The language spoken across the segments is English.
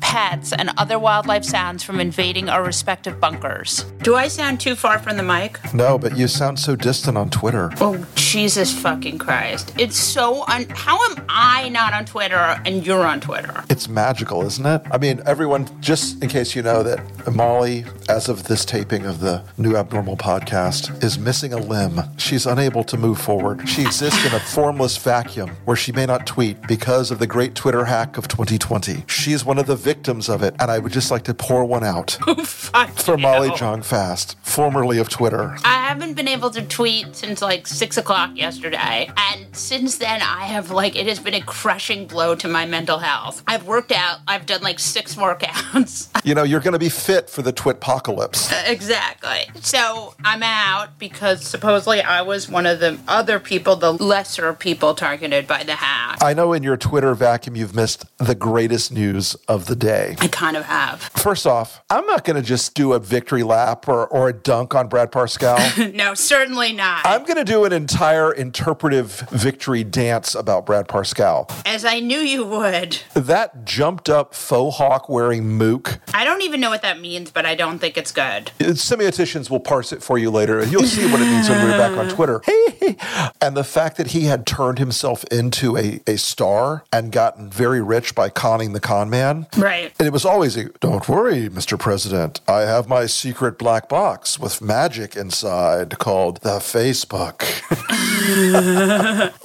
pets, and other wildlife sounds from invading our respective bunkers. Do I sound too far from the mic? No, but you sound so distant on Twitter. Oh, Jesus fucking Christ. It's so un. How am I not on Twitter and you're on Twitter? It's magical, isn't it? I mean, everyone, just in case you know that Molly, as of this taping of the New Abnormal podcast, is missing a limb. She's unable to move forward. She exists in a formless vacuum where she may not tweet because of the great Twitter hack of 2020. She is one of the victims of it, and I would just like to pour one out oh, Fuck for you. Molly Jong Fast, formerly of Twitter. I haven't been able to tweet since like six o'clock yesterday. And since then, I have like, it has been a crushing blow to my mental health. I've worked out, I've done like six workouts. You know, you're going to be fit for the twitpocalypse. Uh, exactly. So I'm out because supposedly I was one of the other people, the lesser people targeted by the hack. I know in your Twitter vacuum you've missed the greatest news of the day. I kind of have. First off, I'm not going to just do a victory lap or, or a dunk on Brad Parscale. No, certainly not. I'm going to do an entire interpretive victory dance about Brad Parscale. As I knew you would. That jumped up faux hawk wearing mook. I don't even know what that means, but I don't think it's good. Uh, semioticians will parse it for you later, you'll see what it means when we're back on Twitter. and the fact that he had turned himself into a, a star and gotten very rich by conning the con man. Right. And it was always a, don't worry, Mr. President. I have my secret black box with magic inside called the Facebook.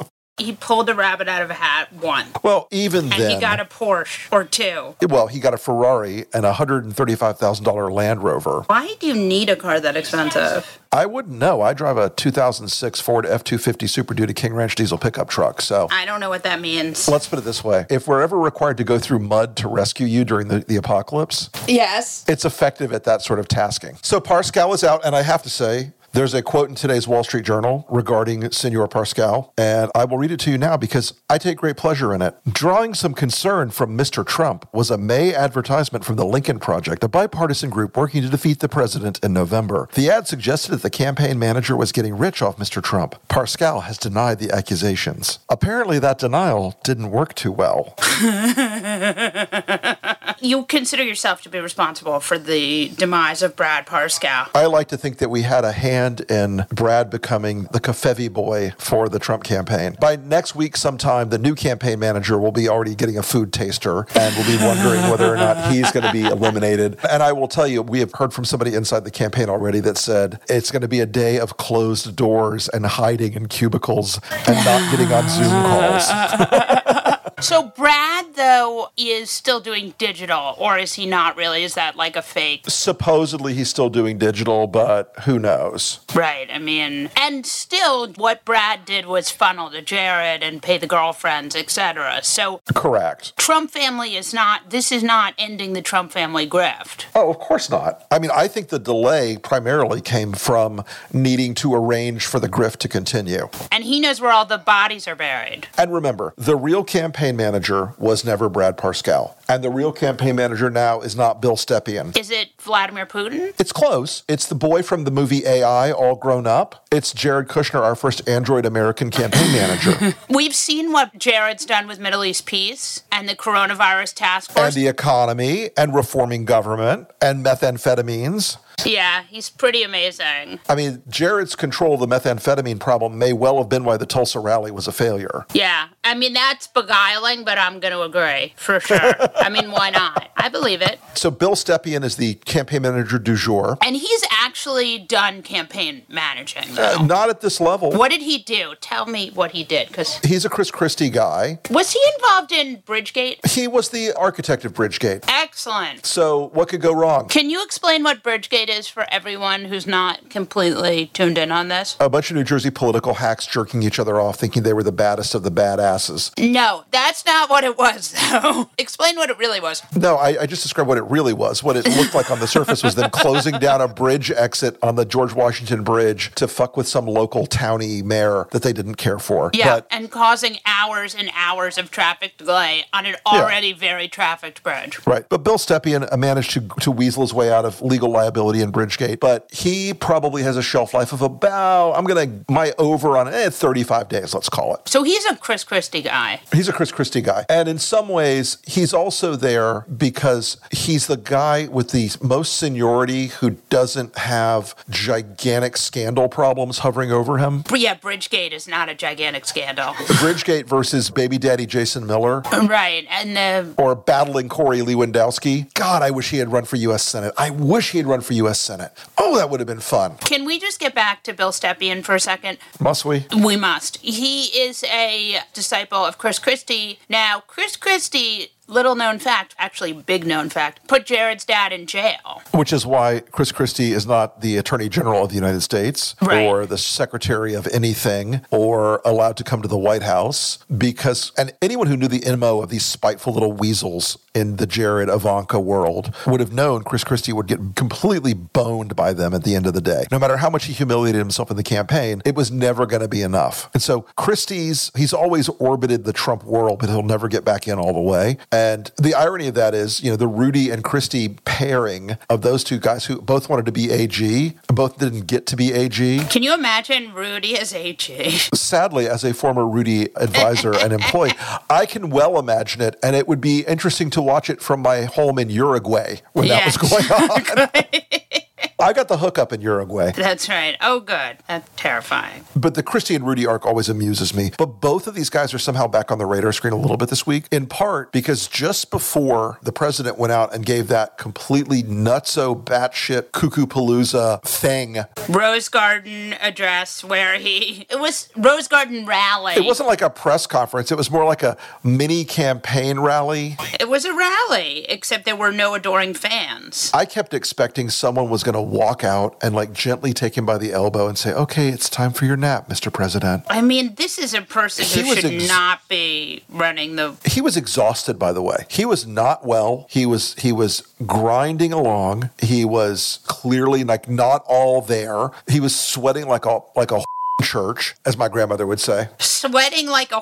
He pulled a rabbit out of a hat once. well, even then. And then. he got a Porsche or two. well, he got a Ferrari and a $135,000 Land Rover. Why do you need a car that expensive? I wouldn't know. I drive a 2006 Ford F 250 Super Duty King Ranch diesel pickup truck. So I don't know what that means. let's put it this way if we're ever required to go through mud to rescue you during the, the apocalypse, Yes. it's effective at that sort of tasking. So Parscale is out, and I have to say, there's a quote in today's Wall Street Journal regarding Senor Parscale, and I will read it to you now because I take great pleasure in it. Drawing some concern from Mr. Trump was a May advertisement from the Lincoln Project, a bipartisan group working to defeat the president in November. The ad suggested that the campaign manager was getting rich off Mr. Trump. Parscale has denied the accusations. Apparently, that denial didn't work too well. You consider yourself to be responsible for the demise of Brad Parscale. I like to think that we had a hand in Brad becoming the Kafevi boy for the Trump campaign. By next week, sometime, the new campaign manager will be already getting a food taster and will be wondering whether or not he's going to be eliminated. And I will tell you, we have heard from somebody inside the campaign already that said it's going to be a day of closed doors and hiding in cubicles and not getting on Zoom calls. So Brad, though, is still doing digital, or is he not really? Is that like a fake? Supposedly, he's still doing digital, but who knows? Right. I mean, and still, what Brad did was funnel to Jared and pay the girlfriends, etc. So Correct. Trump family is not. This is not ending the Trump family grift. Oh, of course not. I mean, I think the delay primarily came from needing to arrange for the grift to continue. And he knows where all the bodies are buried. And remember, the real campaign manager was never Brad Parscale. And the real campaign manager now is not Bill Stepien. Is it Vladimir Putin? It's close. It's the boy from the movie AI, all grown up. It's Jared Kushner, our first Android American campaign manager. We've seen what Jared's done with Middle East peace and the coronavirus task force, and the economy, and reforming government, and methamphetamines. Yeah, he's pretty amazing. I mean, Jared's control of the methamphetamine problem may well have been why the Tulsa rally was a failure. Yeah, I mean that's beguiling, but I'm going to agree for sure. I mean, why not? I believe it. So Bill Stepien is the campaign manager du jour. And he's actually done campaign managing. Uh, not at this level. what did he do? Tell me what he did, because He's a Chris Christie guy. was he involved in Bridgegate? He was the architect of Bridgegate. Excellent. So what could go wrong? Can you explain what Bridgegate is for everyone who's not completely tuned in on this? A bunch of New Jersey political hacks jerking each other off, thinking they were the baddest of the badasses. No, that's not what it was, though. explain what it really was. No, I, I just described what it really was. What it looked like on the surface was them closing down a bridge exit on the George Washington Bridge to fuck with some local towny mayor that they didn't care for. Yeah, But and causing hours and hours of traffic delay on an already very trafficked bridge. Right. But Bill Stepien uh, managed to, to weasel his way out of legal liability in Bridgegate. But he probably has a shelf life of about, I'm going to, my over on it, eh, 35 days, let's call it. So he's a Chris Christie guy. He's a Chris Christie guy. And in some ways, he's also there because he's the guy with the most seniority who doesn't have gigantic scandal problems hovering over him. Yeah, Bridgegate is not a gigantic scandal. Bridgegate versus baby daddy Jason Miller right, and uh, or battling Corey Lewandowski. God, I wish he had run for U.S. Senate. I wish he had run for U.S. Senate. Oh, that would have been fun. can we just get back to Bill Stepien for a second? Must we? We must. He is a disciple of Chris Christie. Now, Chris Christie, little known fact, actually big known fact, put Jared's dad in jail. Which is why Chris Christie is not the Attorney General of the United States Right. or the Secretary of anything or allowed to come to the White House because, and anyone who knew the MO of these spiteful little weasels in the Jared Ivanka world would have known Chris Christie would get completely boned by them at the end of the day. No matter how much he humiliated himself in the campaign, it was never going to be enough. And so Christie's, he's always orbited the Trump world, but he'll never get back in all the way. And the irony of that is, you know, the Rudy and Christie pairing of those two guys who both wanted to be AG, both didn't get to be AG. Can you imagine Rudy as AG? Sadly, as a former Rudy advisor and employee, I can well imagine it, and it would be interesting to watch it from my home in Uruguay when that was going on. I got the hookup in Uruguay. That's right. Oh, good. That's terrifying. But the Christie and Rudy arc always amuses me. But both of these guys are somehow back on the radar screen a little bit this week, in part because just before the president went out and gave that completely nutso, batshit, cuckoo palooza thing, Rose Garden address where he it was Rose Garden rally. it wasn't like a press conference, it was more like a mini campaign rally. It was a rally, except there were no adoring fans. I kept expecting someone was going to walk out and like gently take him by the elbow and say, okay, it's time for your nap, Mr. President. I mean, this is a person He who should ex- not be running the. he was exhausted by the way he was not well he was he was grinding along he was clearly like not all there he was sweating like a like a church as my grandmother would say sweating like a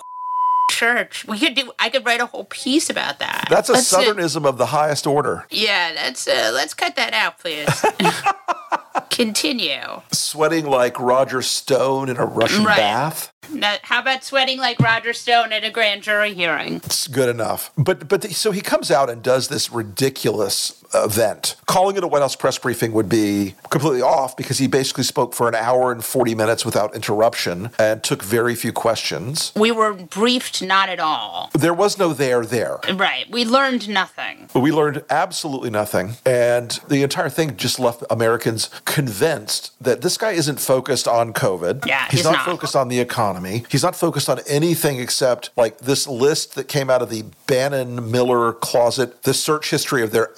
church. We could do. I could write a whole piece about that. that's a Let's, southernism of the highest order yeah, that's. Uh, let's cut that out, please. Continue. sweating like roger stone in a russian Right. bath Now, how about sweating like Roger Stone at a grand jury hearing? It's good enough. But but the, so he comes out and does this ridiculous event. Calling it a White House press briefing would be completely off because he basically spoke for an hour and 40 minutes without interruption and took very few questions. We were briefed not at all. There was no there there. Right. We learned nothing. We learned absolutely nothing. And the entire thing just left Americans convinced that this guy isn't focused on COVID. Yeah, he's, he's not, not. focused on the economy. He's not focused on anything except like this list that came out of the Bannon Miller closet, the search history of their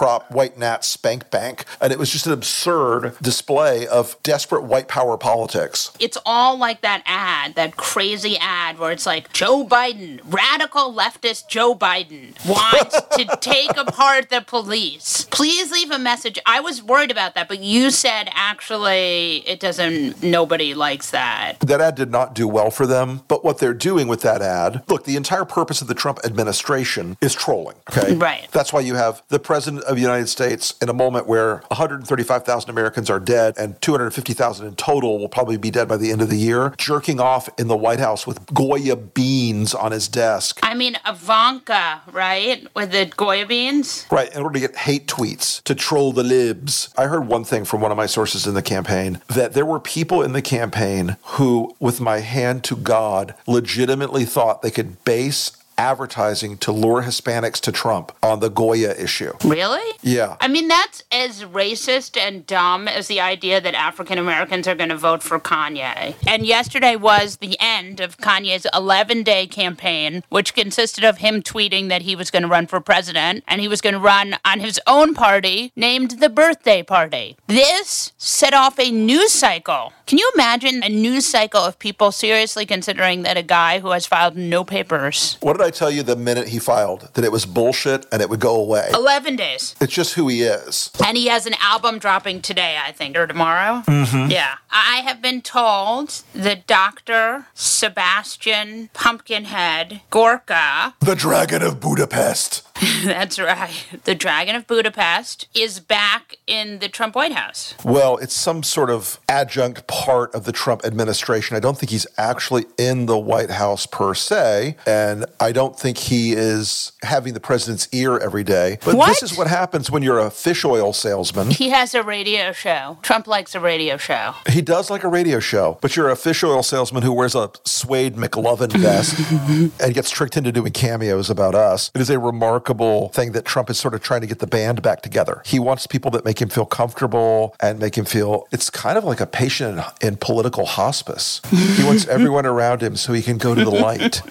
agitprop white nat spank bank. And it was just an absurd display of desperate white power politics. It's all like that ad, that crazy ad where it's like Joe Biden, radical leftist Joe Biden, wants to take apart the police. Please leave a message. I was worried about that, but you said actually it doesn't, nobody likes that. That ad did not do well for them. But what they're doing with that ad, look, the entire purpose of the Trump administration is trolling. Okay. Right. That's why you have the president of the United States in a moment where 135,000 Americans are dead and 250,000 in total will probably be dead by the end of the year, jerking off in the White House with Goya beans on his desk. I mean, Ivanka, right? With the Goya beans? Right, in order to get hate tweets to troll the libs. I heard one thing from one of my sources in the campaign that there were people in the campaign who, with my hand to God, legitimately thought they could base advertising to lure Hispanics to Trump on the Goya issue. Really? Yeah. I mean, that's as racist and dumb as the idea that African Americans are going to vote for Kanye. And yesterday was the end of Kanye's 11 day campaign, which consisted of him tweeting that he was going to run for president and he was going to run on his own party named the Birthday Party. This set off a news cycle. Can you imagine a news cycle of people seriously considering that a guy who has filed no papers? What did I tell you the minute he filed? That it was bullshit and it would go away. 11 days. It's just who he is. And he has an album dropping today, I think, or tomorrow. Mm-hmm. Yeah. I have been told that Dr. Sebastian Pumpkinhead Gorka, The Dragon of Budapest. that's right, the Dragon of Budapest, is back in the Trump White House. Well, it's some sort of adjunct part of the Trump administration. I don't think he's actually in the White House per se, and I don't think he is having the president's ear every day. But What? this is what happens when you're a fish oil salesman. He has a radio show. Trump likes a radio show. He does like a radio show, but you're a fish oil salesman who wears a suede McLovin vest and gets tricked into doing cameos about us. It is a remarkable thing that Trump is sort of trying to get the band back together. He wants people that make him feel comfortable and make him feel it's kind of like a patient in, in political hospice. He wants everyone around him so he can go to the light.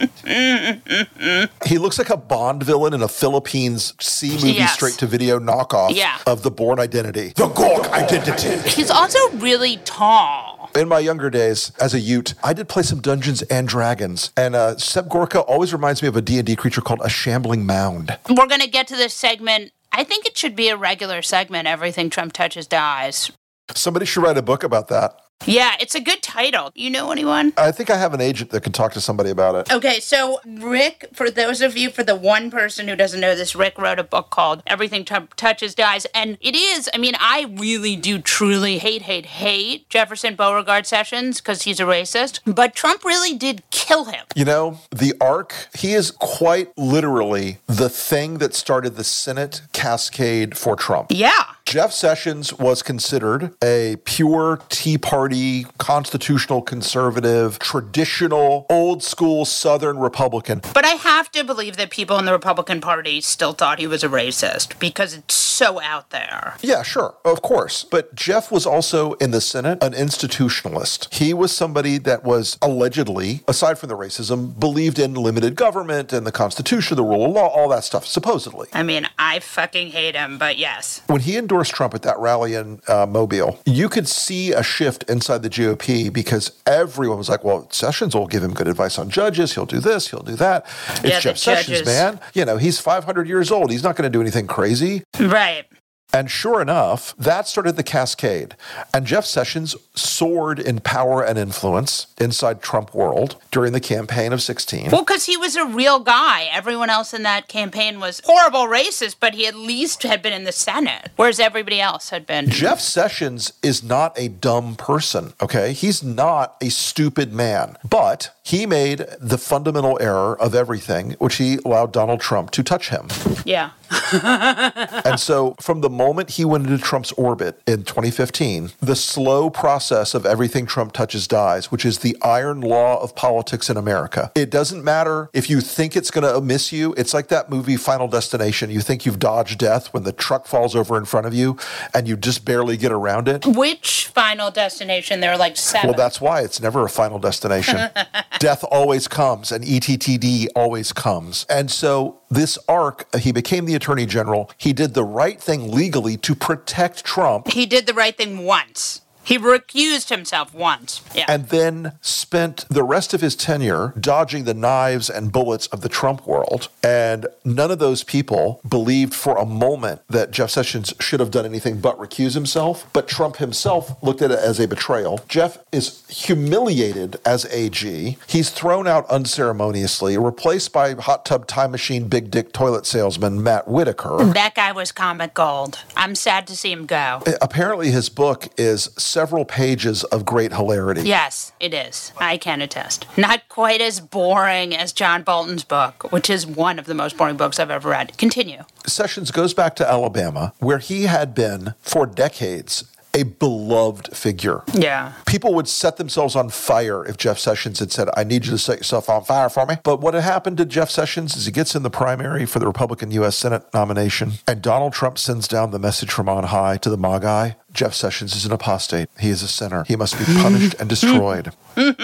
he looks like a Bond villain in a Philippines C movie Yes. straight to video knockoff Yeah. of the Bourne Identity. The Gork Identity. He's also really tall. In my younger days, as a Ute, I did play some Dungeons and Dragons, and uh, Seb Gorka always reminds me of a D&D creature called a shambling mound. We're going to get to this segment. I think it should be a regular segment. Everything Trump touches dies. Somebody should write a book about that. Yeah, it's a good title. You know anyone? I think I have an agent that can talk to somebody about it. Okay, so Rick, for those of you, for the one person who doesn't know this, Rick wrote a book called Everything Trump Touches Dies. And it is, I mean, I really do truly hate, hate, hate Jefferson Beauregard Sessions because he's a racist. But Trump really did kill him. You know, the arc, he is quite literally the thing that started the Senate cascade for Trump. Yeah. Jeff Sessions was considered a pure Tea Party, constitutional conservative, traditional, old school Southern Republican. But I have to believe that people in the Republican Party still thought he was a racist because it's so out there. Yeah, sure, of course. But Jeff was also in the Senate an institutionalist. He was somebody that was allegedly, aside from the racism, believed in limited government and the Constitution, the rule of law, all that stuff, supposedly. I mean, I fucking hate him, but yes. When he endorsed Trump at that rally in uh, Mobile, you could see a shift inside the GOP because everyone was like, well, Sessions will give him good advice on judges. He'll do this, he'll do that. It's Yeah, Jeff Sessions, judges. man. You know, he's 500 years old. He's not going to do anything crazy. Right. And sure enough, that started the cascade. And Jeff Sessions soared in power and influence inside Trump world during the campaign of 16. Well, because he was a real guy. Everyone else in that campaign was horrible racist, but he at least had been in the Senate, whereas everybody else had been. Jeff Sessions is not a dumb person, okay? He's not a stupid man, but he made the fundamental error of everything, which he allowed Donald Trump to touch him. Yeah. And so, from the moment he went into Trump's orbit in 2015, the slow process of everything Trump touches dies, which is the iron law of politics in America. It doesn't matter if you think it's going to miss you. It's like that movie Final Destination. You think you've dodged death when the truck falls over in front of you and you just barely get around it. Which final destination? There are like seven. Well, that's why it's never a final destination. Death always comes, and ETTD always comes. And so, this arc, he became the attorney general. He did the right thing legally to protect Trump, he did the right thing once. He recused himself once. Yeah. and then spent the rest of his tenure dodging the knives and bullets of the Trump world. And none of those people believed for a moment that Jeff Sessions should have done anything but recuse himself. But Trump himself looked at it as a betrayal. Jeff is humiliated as AG. He's thrown out unceremoniously, replaced by hot tub time machine big dick toilet salesman Matt Whitaker. that guy was comic gold. I'm sad to see him go. Apparently, his book is several pages of great hilarity. Yes, it is. I can attest. Not quite as boring as John Bolton's book, which is one of the most boring books I've ever read. Continue. Sessions goes back to Alabama, where he had been for decades a beloved figure. Yeah. People would set themselves on fire if Jeff Sessions had said, I need you to set yourself on fire for me. But what had happened to Jeff Sessions is he gets in the primary for the Republican U.S. Senate nomination, and Donald Trump sends down the message from on high to the MAGI Jeff Sessions is an apostate. He is a sinner. He must be punished and destroyed. and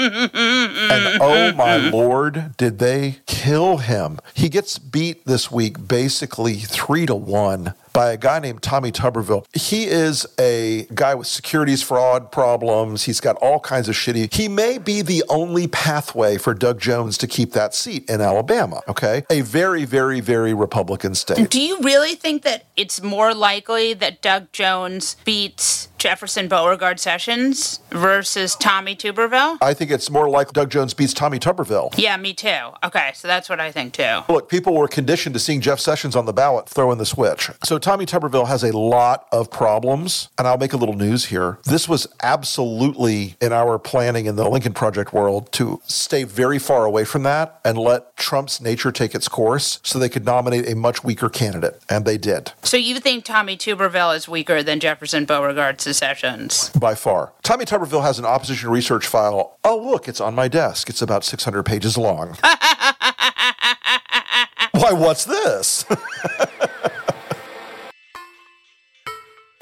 oh my lord, did they kill him? He gets beat this week basically three to one by a guy named Tommy Tuberville. He is a guy with securities fraud problems. He's got all kinds of shitty. He may be the only pathway for Doug Jones to keep that seat in Alabama, okay? A very, very, very Republican state. Do you really think that it's more likely that Doug Jones beats Jefferson Beauregard Sessions versus Tommy Tuberville? I think it's more like Doug Jones beats Tommy Tuberville. Yeah, me too. Okay, so that's what I think too. Look, people were conditioned to seeing Jeff Sessions on the ballot throwing the switch. So Tommy Tuberville has a lot of problems, and I'll make a little news here. This was absolutely in our planning in the Lincoln Project world to stay very far away from that and let Trump's nature take its course so they could nominate a much weaker candidate, and they did. So you think Tommy Tuberville is weaker than Jefferson Beauregard Sessions? By far. Tommy Tuberville has an opposition research file. Oh, look, it's on my desk. It's about 600 pages long. Why, what's this?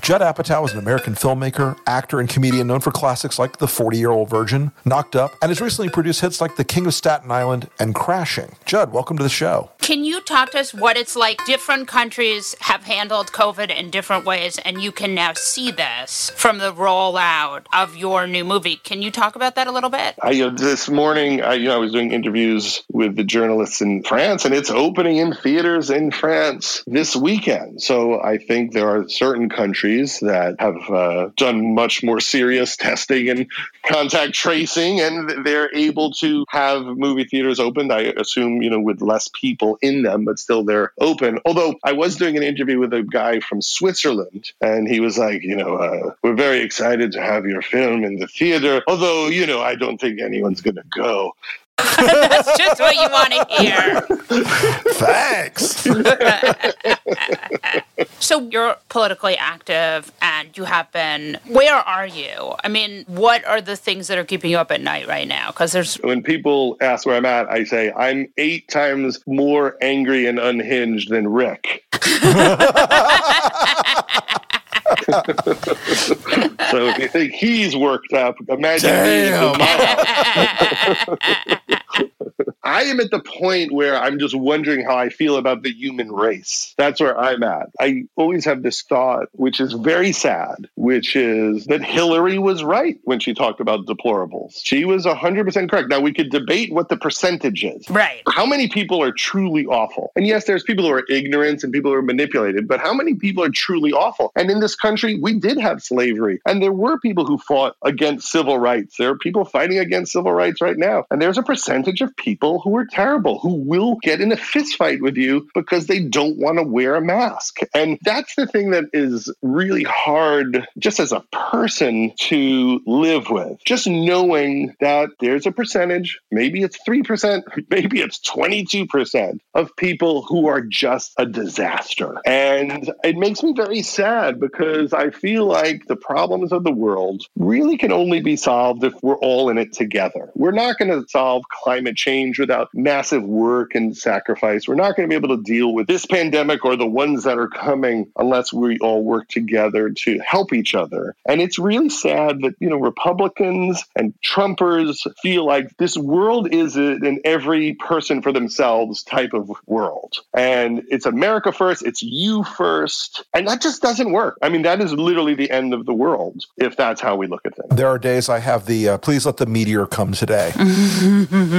Judd Apatow is an American filmmaker, actor, and comedian known for classics like The 40 Year Old Virgin, Knocked Up, and has recently produced hits like The King of Staten Island and Crashing. Judd, welcome to the show. Can you talk to us what it's like? Different countries have handled COVID in different ways, and you can now see this from the rollout of your new movie. Can you talk about that a little bit? I, you know, this morning, I, you know, I was doing interviews with the journalists in France, and it's opening in theaters in France this weekend. So I think there are certain countries that have uh, done much more serious testing and contact tracing, and they're able to have movie theaters opened. I assume, you know, with less people in them, but still they're open. Although I was doing an interview with a guy from Switzerland, and he was like, you know, uh, we're very excited to have your film in the theater. Although, you know, I don't think anyone's going to go. That's just what you want to hear. Thanks. so you're politically active and you have been. Where are you? I mean, what are the things that are keeping you up at night right now? Because there's. When people ask where I'm at, I say I'm eight times more angry and unhinged than Rick. so if you think he's worked up, imagine Damn. me. I am at the point where I'm just wondering how I feel about the human race. That's where I'm at. I always have this thought, which is very sad, which is that Hillary was right when she talked about deplorables. She was 100% correct. Now, we could debate what the percentage is. Right. How many people are truly awful? And yes, there's people who are ignorant and people who are manipulated, but how many people are truly awful? And in this country, we did have slavery, and there were people who fought against civil rights. There are people fighting against civil rights right now. And there's a percentage of people who are terrible, who will get in a fistfight with you because they don't want to wear a mask. And that's the thing that is really hard, just as a person, to live with. Just knowing that there's a percentage, maybe it's 3%, maybe it's 22% of people who are just a disaster. And it makes me very sad because I feel like the problems of the world really can only be solved if we're all in it together. We're not going to solve climate change without massive work and sacrifice. We're not going to be able to deal with this pandemic or the ones that are coming unless we all work together to help each other. And it's really sad that, you know, Republicans and Trumpers feel like this world is an every person for themselves type of world. And it's America first, it's you first. And that just doesn't work. I mean, that is literally the end of the world if that's how we look at things. There are days I have the uh, please let the meteor come today.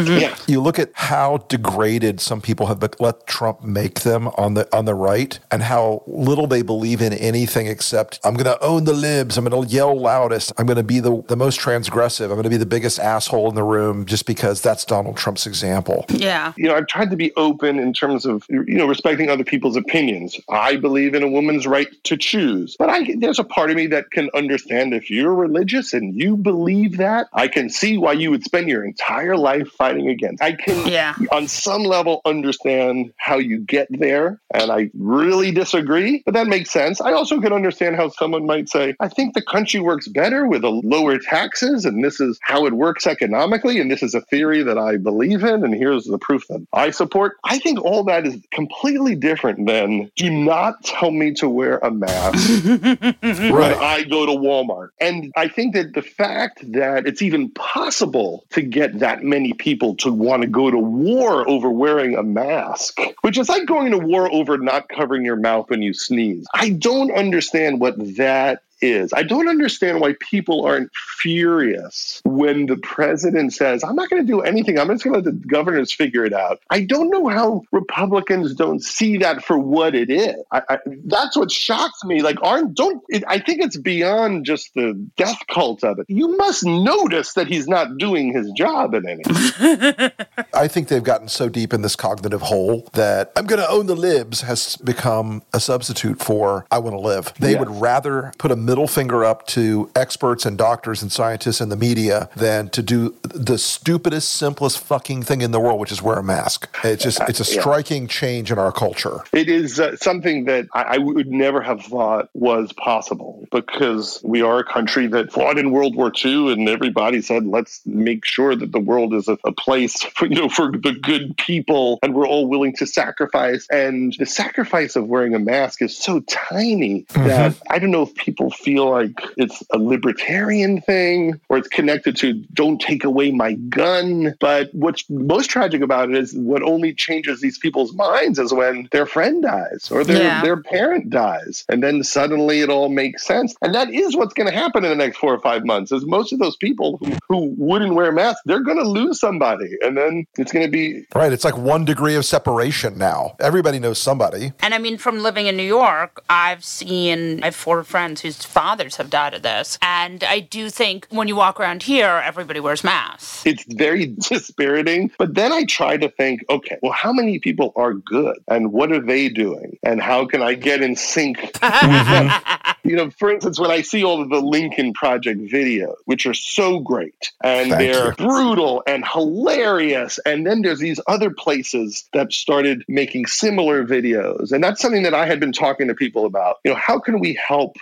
Yeah. You look at how degraded some people have let Trump make them on the on the right, and how little they believe in anything except I'm going to own the libs. I'm going to yell loudest. I'm going to be the the most transgressive. I'm going to be the biggest asshole in the room just because that's Donald Trump's example. Yeah. you know, I've tried to be open in terms of you know respecting other people's opinions. I believe in a woman's right to choose, but I there's a part of me that can understand if you're religious and you believe that. I can see why you would spend your entire life fighting against. I can, Yeah. on some level, understand how you get there. And I really disagree, but that makes sense. I also can understand how someone might say, I think the country works better with a lower taxes, and this is how it works economically, and this is a theory that I believe in, and here's the proof that I support. I think all that is completely different than do not tell me to wear a mask when Right. I go to Walmart. And I think that the fact that it's even possible to get that many people to want to go to war over wearing a mask, which is like going to war over not covering your mouth when you sneeze. I don't understand what that is. I don't understand why people aren't furious when the president says, I'm not going to do anything. I'm just going to let the governors figure it out. I don't know how Republicans don't see that for what it is. I, I, that's what shocks me. Like, aren't, don't, it, I think it's beyond just the death cult of it. You must notice that he's not doing his job in any I think they've gotten so deep in this cognitive hole that I'm going to own the libs has become a substitute for I want to live. They Yes. would rather put a middle finger up to experts and doctors and scientists and the media than to do the stupidest, simplest fucking thing in the world, which is wear a mask. It's just, it's a Yeah. striking change in our culture. It is uh, something that I, I would never have thought was possible because we are a country that fought in World War II, and everybody said, "Let's make sure that the world is a, a place for you know for the good people," and we're all willing to sacrifice. And the sacrifice of wearing a mask is so tiny that I don't know if people feel like it's a libertarian thing or it's connected to "Don't take away my gun." But what's most tragic about it is what only changes these people's minds is when their friend dies or their, Yeah. their parent dies. And then suddenly it all makes sense. And that is what's going to happen in the next four or five months is most of those people who, who wouldn't wear masks, they're going to lose somebody. And then it's going to be, Right. It's like one degree of separation now. Everybody knows somebody. And I mean, from living in New York, I've seen, I have four friends whose fathers have died of this. And I do think when you walk around here, everybody wears masks. it's very dispiriting. But then I try to think, okay, well, how many people are good and what are they doing? And how can I get in sync with them? You know, for instance, when I see all of the Lincoln Project videos, which are so great and Thank they're you. brutal and hilarious, and then there's these other places that started making similar videos. And that's something that I had been talking to people about. You know, how can we help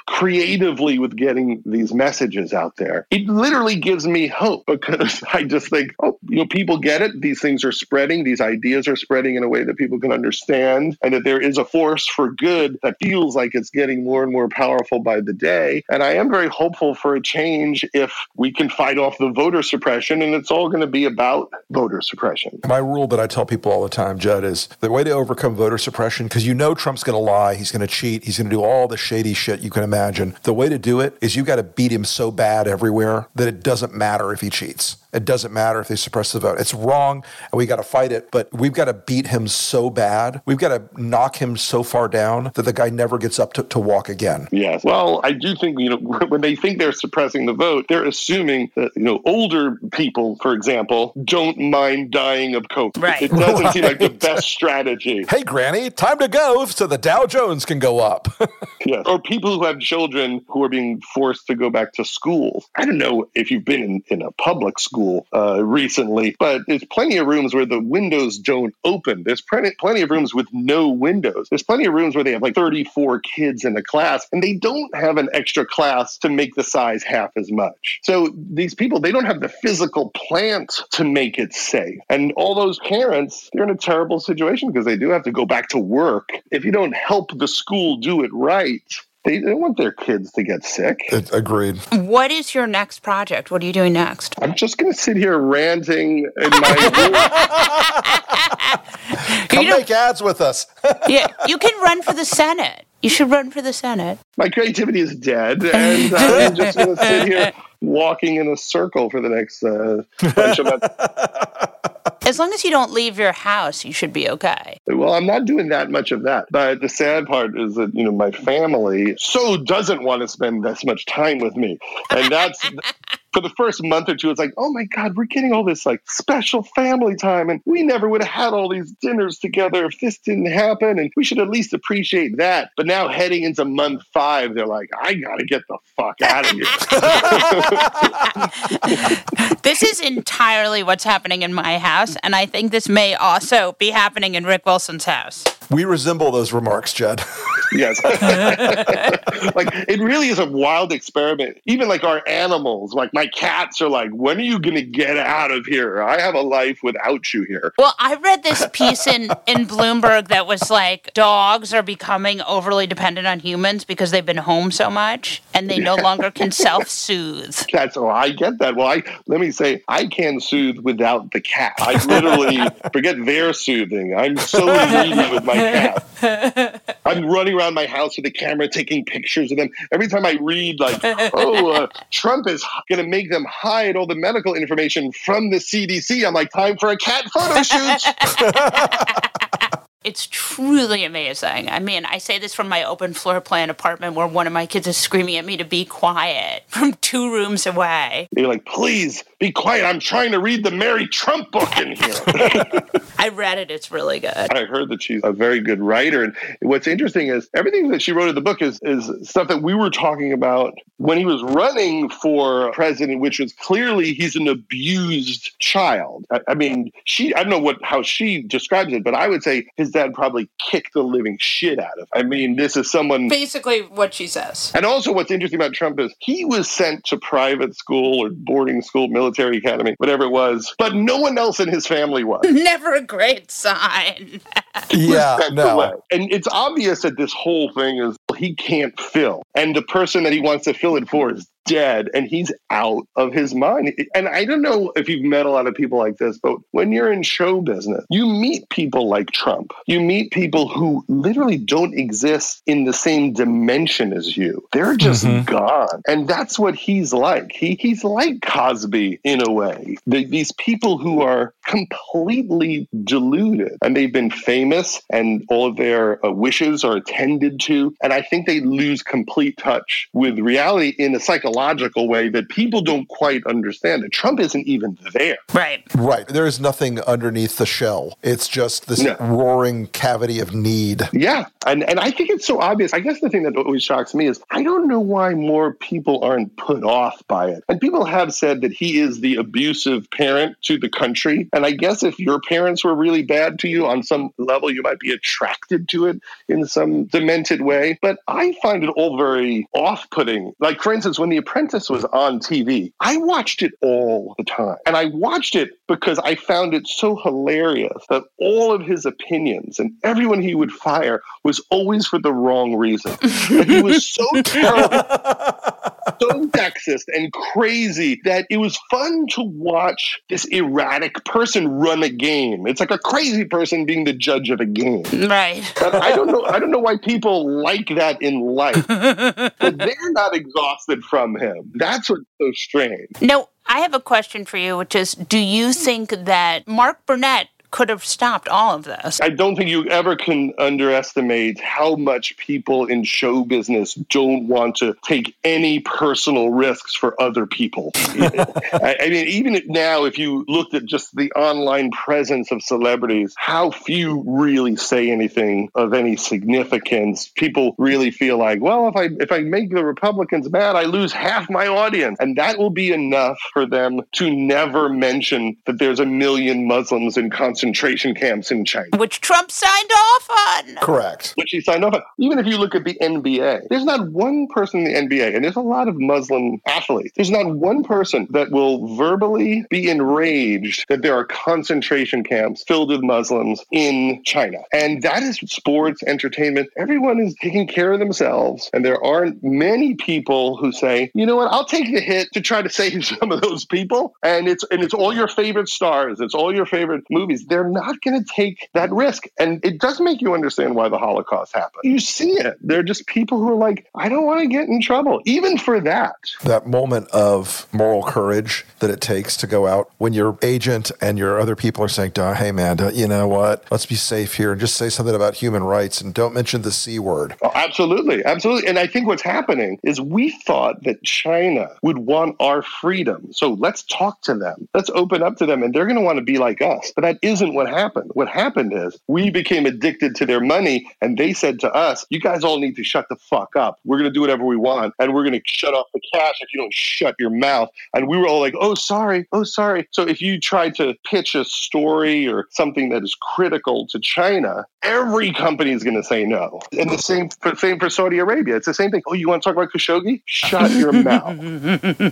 creatively with getting these messages out there? It literally gives me hope because I just think, oh, you know, people get it. These things are spreading, these ideas are spreading in a way that people can understand, and that there is a force for good that feels like it's getting more and more powerful by the day. And I am very hopeful for a change if we can fight off the voter suppression, and it's all going to be about voter suppression. My rule that I tell people all the time, Judd, is the way to overcome voter suppression, because you know Trump's going to lie, he's going to cheat, he's going to do all the shady shit you can imagine. The way to do it is you got to beat him so bad everywhere that it doesn't matter if he cheats. It doesn't matter if they suppress the vote. It's wrong, and we got to fight it. But we've got to beat him so bad. We've got to knock him so far down that the guy never gets up to, to walk again. Yes. Well, I do think, you know, when they think they're suppressing the vote, they're assuming that, you know, older people, for example, don't mind dying of COVID. Right. It doesn't seem like the best strategy. Hey, Granny, time to go so the Dow Jones can go up. Yes. Or people who have children who are being forced to go back to school. I don't know if you've been in, in a public school uh, recently, but there's plenty of rooms where the windows don't open. There's plenty, plenty of rooms with no windows. There's plenty of rooms where they have like 34 kids in a class and they don't have an extra class to make the size half as much. So these people, they don't have the physical plant to make it safe. And all those parents, they're in a terrible situation because they do have to go back to work. If you don't help the school do it right, they don't want their kids to get sick. Agreed. What is your next project? What are you doing next? I'm just going to sit here ranting in my room. Come You make ads with us. yeah, you can run for the Senate. You should run for the Senate. my creativity is dead, and I'm just going to sit here walking in a circle for the next uh, bunch of months. As long as you don't leave your house, you should be okay. Well, I'm not doing that much of that. But the sad part is that, you know, my family so doesn't want to spend this much time with me. And that's for the first month or two, it's like, oh my God, we're getting all this like special family time. And we never would have had all these dinners together if this didn't happen. And we should at least appreciate that. But now heading into month five, they're like, I got to get the fuck out of here. this is entirely what's happening in my house. And I think this may also be happening in Rick Wilson's house. We resemble those remarks, Judd. yes. like it really is a wild experiment. Even like our animals, like my cats are like, when are you going to get out of here? I have a life without you here. Well, I read this piece in, in Bloomberg that was like dogs are becoming overly dependent on humans because they've been home so much and they no longer can self soothe. Cats, oh, I get that. Well, I let me say, I can soothe without the cat. I literally forget their soothing. I'm so needy with my cat. I'm running around my house with a camera taking pictures of them. Every time I read, like, oh, uh, Trump is going to make them hide all the medical information from the CDC, I'm like, time for a cat photo shoot. It's truly amazing. I mean, I say this from my open floor plan apartment where one of my kids is screaming at me to be quiet from two rooms away. You're like, please be quiet. I'm trying to read the Mary Trump book in here. I read it. It's really good. I heard that she's a very good writer. And what's interesting is everything that she wrote in the book is, is stuff that we were talking about when he was running for president, which was clearly he's an abused child. I, I mean, she, I don't know what, how she describes it, but I would say his dad probably kicked the living shit out of. Him. I mean, this is someone basically what she says. And also, what's interesting about Trump is he was sent to private school or boarding school, military academy, whatever it was, but no one else in his family was. Never a great sign. yeah, no. And it's obvious that this whole thing is he can't fill, and the person that he wants to fill it for is dead and he's out of his mind. And I don't know if you've met a lot of people like this, but when you're in show business, you meet people like Trump. You meet people who literally don't exist in the same dimension as you. They're just mm-hmm. gone. And that's what he's like. He he's like Cosby in a way. The, these people who are completely deluded and they've been famous and all of their uh, wishes are attended to. And I think they lose complete touch with reality in a psychological psychological way that people don't quite understand. And Trump isn't even there. Right. Right. There is nothing underneath the shell. It's just this no. roaring cavity of need. Yeah. And and I think it's so obvious. I guess the thing that always shocks me is I don't know why more people aren't put off by it. And people have said that he is the abusive parent to the country. And I guess if your parents were really bad to you on some level, you might be attracted to it in some demented way. But I find it all very off putting. Like, for instance, when The Apprentice was on TV, I watched it all the time. And I watched it because I found it so hilarious that all of his opinions and everyone he would fire was always for the wrong reason. and he was so terrible, so sexist and crazy that it was fun to watch this erratic person run a game. It's like a crazy person being the judge of a game. Right. But I don't know I don't know why people like that in life. but they're not exhausted from him. That's what's so strange. No, I have a question for you, which is do you think that Mark Burnett could have stopped all of this. I don't think you ever can underestimate how much people in show business don't want to take any personal risks for other people. I, I mean, even now, if you looked at just the online presence of celebrities, how few really say anything of any significance. People really feel like, well, if I if I make the Republicans mad, I lose half my audience, and that will be enough for them to never mention that there's a million Muslims in concentration concentration camps in China. Which Trump signed off on. Correct. Which he signed off on. Even if you look at the NBA, there's not one person in the NBA, and there's a lot of Muslim athletes, there's not one person that will verbally be enraged that there are concentration camps filled with Muslims in China. And that is sports, entertainment. Everyone is taking care of themselves. And there aren't many people who say, you know what, I'll take the hit to try to save some of those people. And it's and it's all your favorite stars, it's all your favorite movies they're not going to take that risk. And it does make you understand why the Holocaust happened. You see it. They're just people who are like, I don't want to get in trouble, even for that. That moment of moral courage that it takes to go out when your agent and your other people are saying, hey, man, you know what? Let's be safe here and just say something about human rights and don't mention the C word. Oh, absolutely. Absolutely. And I think what's happening is we thought that China would want our freedom. So let's talk to them. Let's open up to them. And they're going to want to be like us. But that isn't what happened. What happened is we became addicted to their money and they said to us, you guys all need to shut the fuck up. We're going to do whatever we want and we're going to shut off the cash if you don't shut your mouth. And we were all like, oh, sorry. Oh, sorry. So if you try to pitch a story or something that is critical to China, every company is going to say no. And the same for, same for Saudi Arabia. It's the same thing. Oh, you want to talk about Khashoggi? Shut your mouth.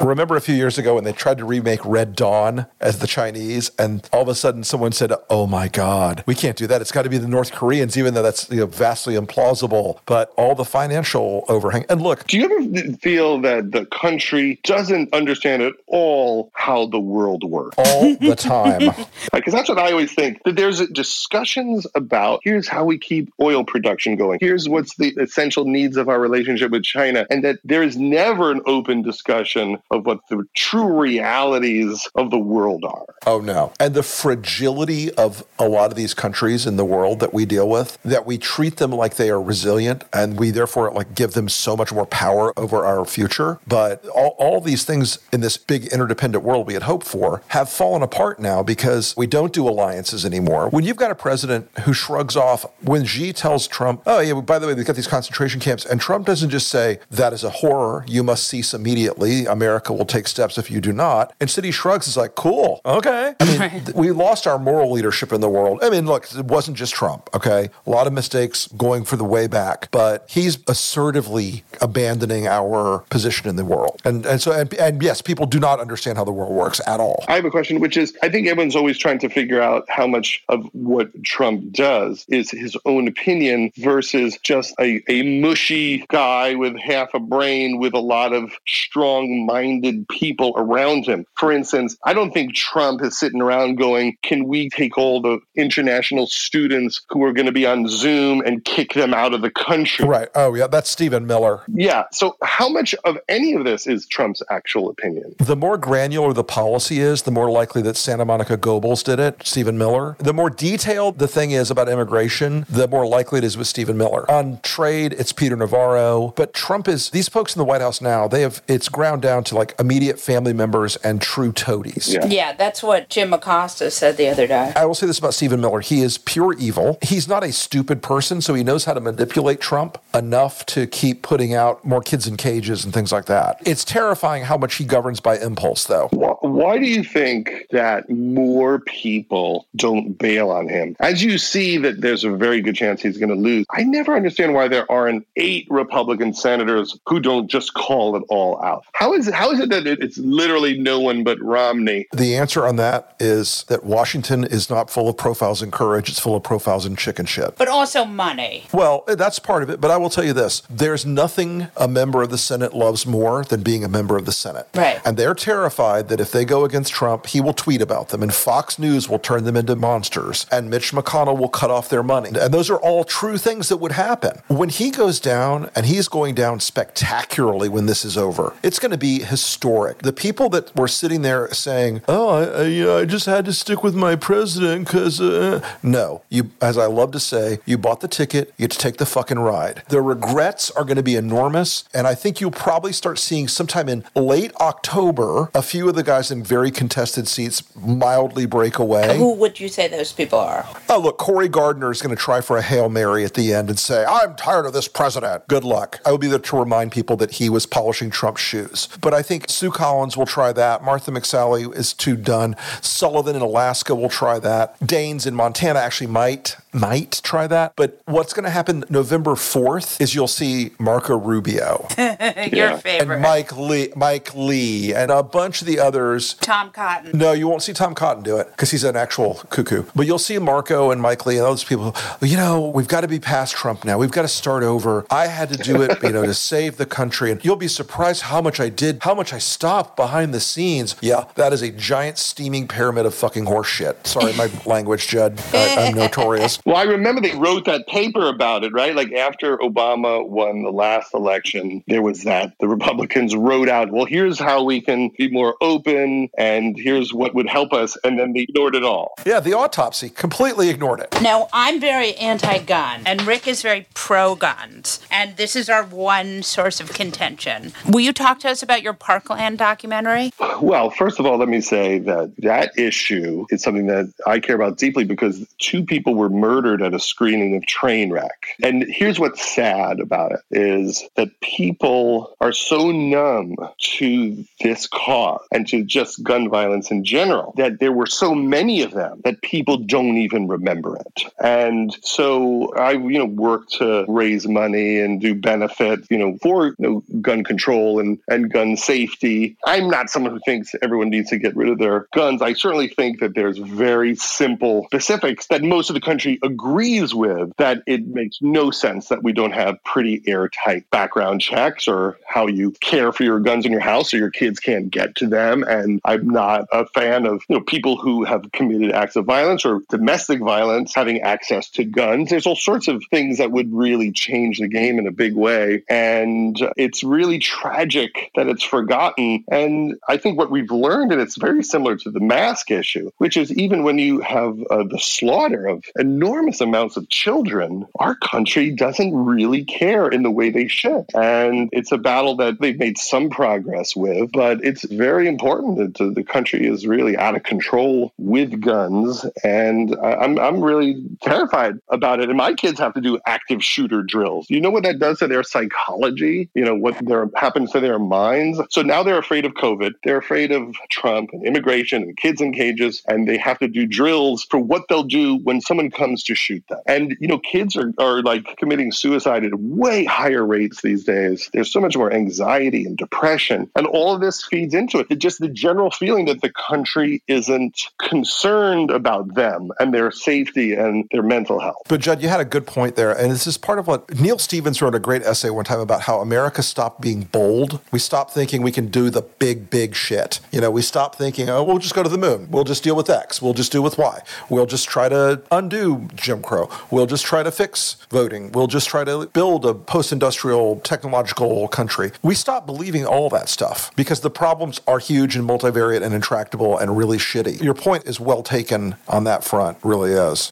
Remember a few years ago when they tried to remake Red Dawn as the Chinese, and all of a sudden someone said, "Oh my God, we can't do that. It's got to be the North Koreans," even though that's you know, vastly implausible. But all the financial overhang. And look, do you ever feel that the country doesn't understand at all how the world works? All the time. Because that's what I always think. That there's discussions about here's how we keep oil production going. Here's what's the essential needs of our relationship with China, and that there is never an open discussion of what the true realities of the world are. Oh, no. And the fragility of a lot of these countries in the world that we deal with, that we treat them like they are resilient and we therefore like give them so much more power over our future. But all, all these things in this big interdependent world we had hoped for have fallen apart now because we don't do alliances anymore. When you've got a president who shrugs off, when Xi tells Trump, oh, yeah, by the way, they've got these concentration camps, and Trump doesn't just say, that is a horror, you must cease immediately, America will take steps if you do not. Instead, he shrugs, is like, cool, okay. I mean, right. we lost our moral leadership in the world. I mean, look, it wasn't just Trump, okay? A lot of mistakes going for the way back, but he's assertively abandoning our position in the world. And, and so, and, and yes, people do not understand how the world works at all. I have a question, which is I think everyone's always trying to figure out how much of what Trump does is his own opinion versus just a, a mushy guy with half a brain with a lot of strong minded people around him. For instance, I don't think Trump is sitting around going, Can we take all the international students who are going to be on Zoom and kick them out of the country? Right. Oh, yeah. That's Stephen Miller. Yeah. So, how much of any of this is Trump's actual opinion? The more granular the policy is, the more likely that Santa Monica Goebbels did it, Stephen Miller. The more detailed the thing is about immigration, the more likely it is with Stephen Miller. On trade, it's Peter Navarro. But Trump is, these folks in the White House now, they have, it's ground down to like immediate family members and true toadies. Yeah. yeah, that's what Jim Acosta said the other day. I will say this about Stephen Miller. He is pure evil. He's not a stupid person, so he knows how to manipulate Trump enough to keep putting out more kids in cages and things like that. It's terrifying how much he governs by impulse, though. Why do you think that more people don't bail on him? As you see that there's a very good chance he's going to lose, I never understand why there aren't eight Republican senators who don't just call it all out. How is it, how is it that it's literally no one but Romney? The answer on that is that Washington is not full of profiles in courage, it's full of profiles in chicken shit. But also money. Well, that's part of it, but I will tell you this. There's nothing a member of the Senate loves more than being a member of the Senate. Right. And they're terrified that if they go against Trump, he will tweet about them and Fox News will turn them into monsters and Mitch McConnell will cut off their money. And those are all true things that would happen. When he goes down, and he's going down spectacularly when this is over, it's going to be historic. The people that were sitting there saying, "Oh, I, I, you know, I just had to stick with my president because," uh, no, you, as I love to say, you bought the ticket, you get to take the fucking ride. The regrets are going to be enormous, and I think you'll probably start seeing sometime in late October a few of the guys in very contested seats mildly break away. Who would you say those people are? Oh, look, Cory Gardner is going to try for a hail mary at the end and say, "I'm tired of this president." Good luck. I will be there to remind people that he was polishing Trump's shoes. But I think Sue Collins will try that. Martha McSally is too done. Sullivan in Alaska will try that. Daines in Montana actually might might try that. But what's going to happen November 4th is you'll see Marco Rubio. Your favorite. And Mike Lee, Mike Lee, and a bunch of the others. Tom Cotton. No, you won't see Tom Cotton do it because he's an actual cuckoo. But you'll see Marco and Mike Lee and those people. You know, we've got to be past Trump now. We've got to start over. I had to do it, you know, to save the country. And you'll be surprised how much I did, how much I stopped behind the scenes. Yeah, that is a giant steaming pyramid of fucking horse shit. Sorry sorry, my language, Judd. I, I'm notorious. Well, I remember they wrote that paper about it, right? Like after Obama won the last election, there was that. The Republicans wrote out, well, here's how we can be more open and here's what would help us. And then they ignored it all. Yeah, the autopsy completely ignored it. Now, I'm very anti gun, and Rick is very pro guns. And this is our one source of contention. Will you talk to us about your Parkland documentary? Well, first of all, let me say that that issue is something that I care about deeply because two people were murdered at a screening of Trainwreck. And here's what's sad about it is that people are so numb to this cause and to just gun violence in general that there were so many of them that people don't even remember it. And so I, you know, work to raise money and do benefit, you know, for you know, gun control and, and gun safety. I'm not someone who thinks everyone needs to get rid of their guns. I certainly think that there's very simple specifics that most of the country agrees with that it makes no sense that we don't have pretty airtight background checks or how you care for your guns in your house so your kids can't get to them. And I'm not a fan of you know people who have committed acts of violence or domestic violence having access to guns. There's all sorts of things that would really change the game in a big way. And it's really tragic that it's forgotten. And I think what we've learned, and it's very similar to the mask issue, which is even when you have uh, the slaughter of enormous amounts of children, our country doesn't really care in the way they should. And it's a battle that they've made some progress with, but it's very important that the country is really out of control with guns. And I'm, I'm really terrified about it. And my kids have to do active shooter drills. You know what that does to their psychology? You know, what their, happens to their minds? So now they're afraid of COVID. They're afraid of Trump and immigration and kids in cages. And they have to do drills for what they'll do when someone comes to shoot them. And, you know, kids are, are like committing suicide at way higher rates these days. There's so much more anxiety and depression. And all of this feeds into it. It's just the general feeling that the country isn't concerned about them and their safety and their mental health. But Judd, you had a good point there, and this is part of what Neil Stevens wrote a great essay one time about how America stopped being bold. We stopped thinking we can do the big, big shit. You know, we stopped thinking, oh, we'll just go to the moon. We'll just deal with X. We'll just deal with Y. We'll just try to undo Jim Crow. We'll just try to fix voting. We'll just try to build a post-industrial technological country. We stop believing all that stuff because the problems are huge and multivariate and intractable and really shitty. Your point is well taken on that front, really is.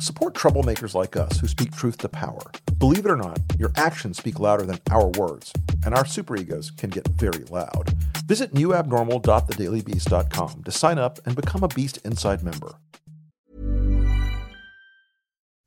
Support troublemakers like us who speak truth to power. Believe it or not, your actions speak louder than our words, and our superegos can get very loud. Visit newabnormal.thedailybeast.com to sign up and become a Beast Inside member.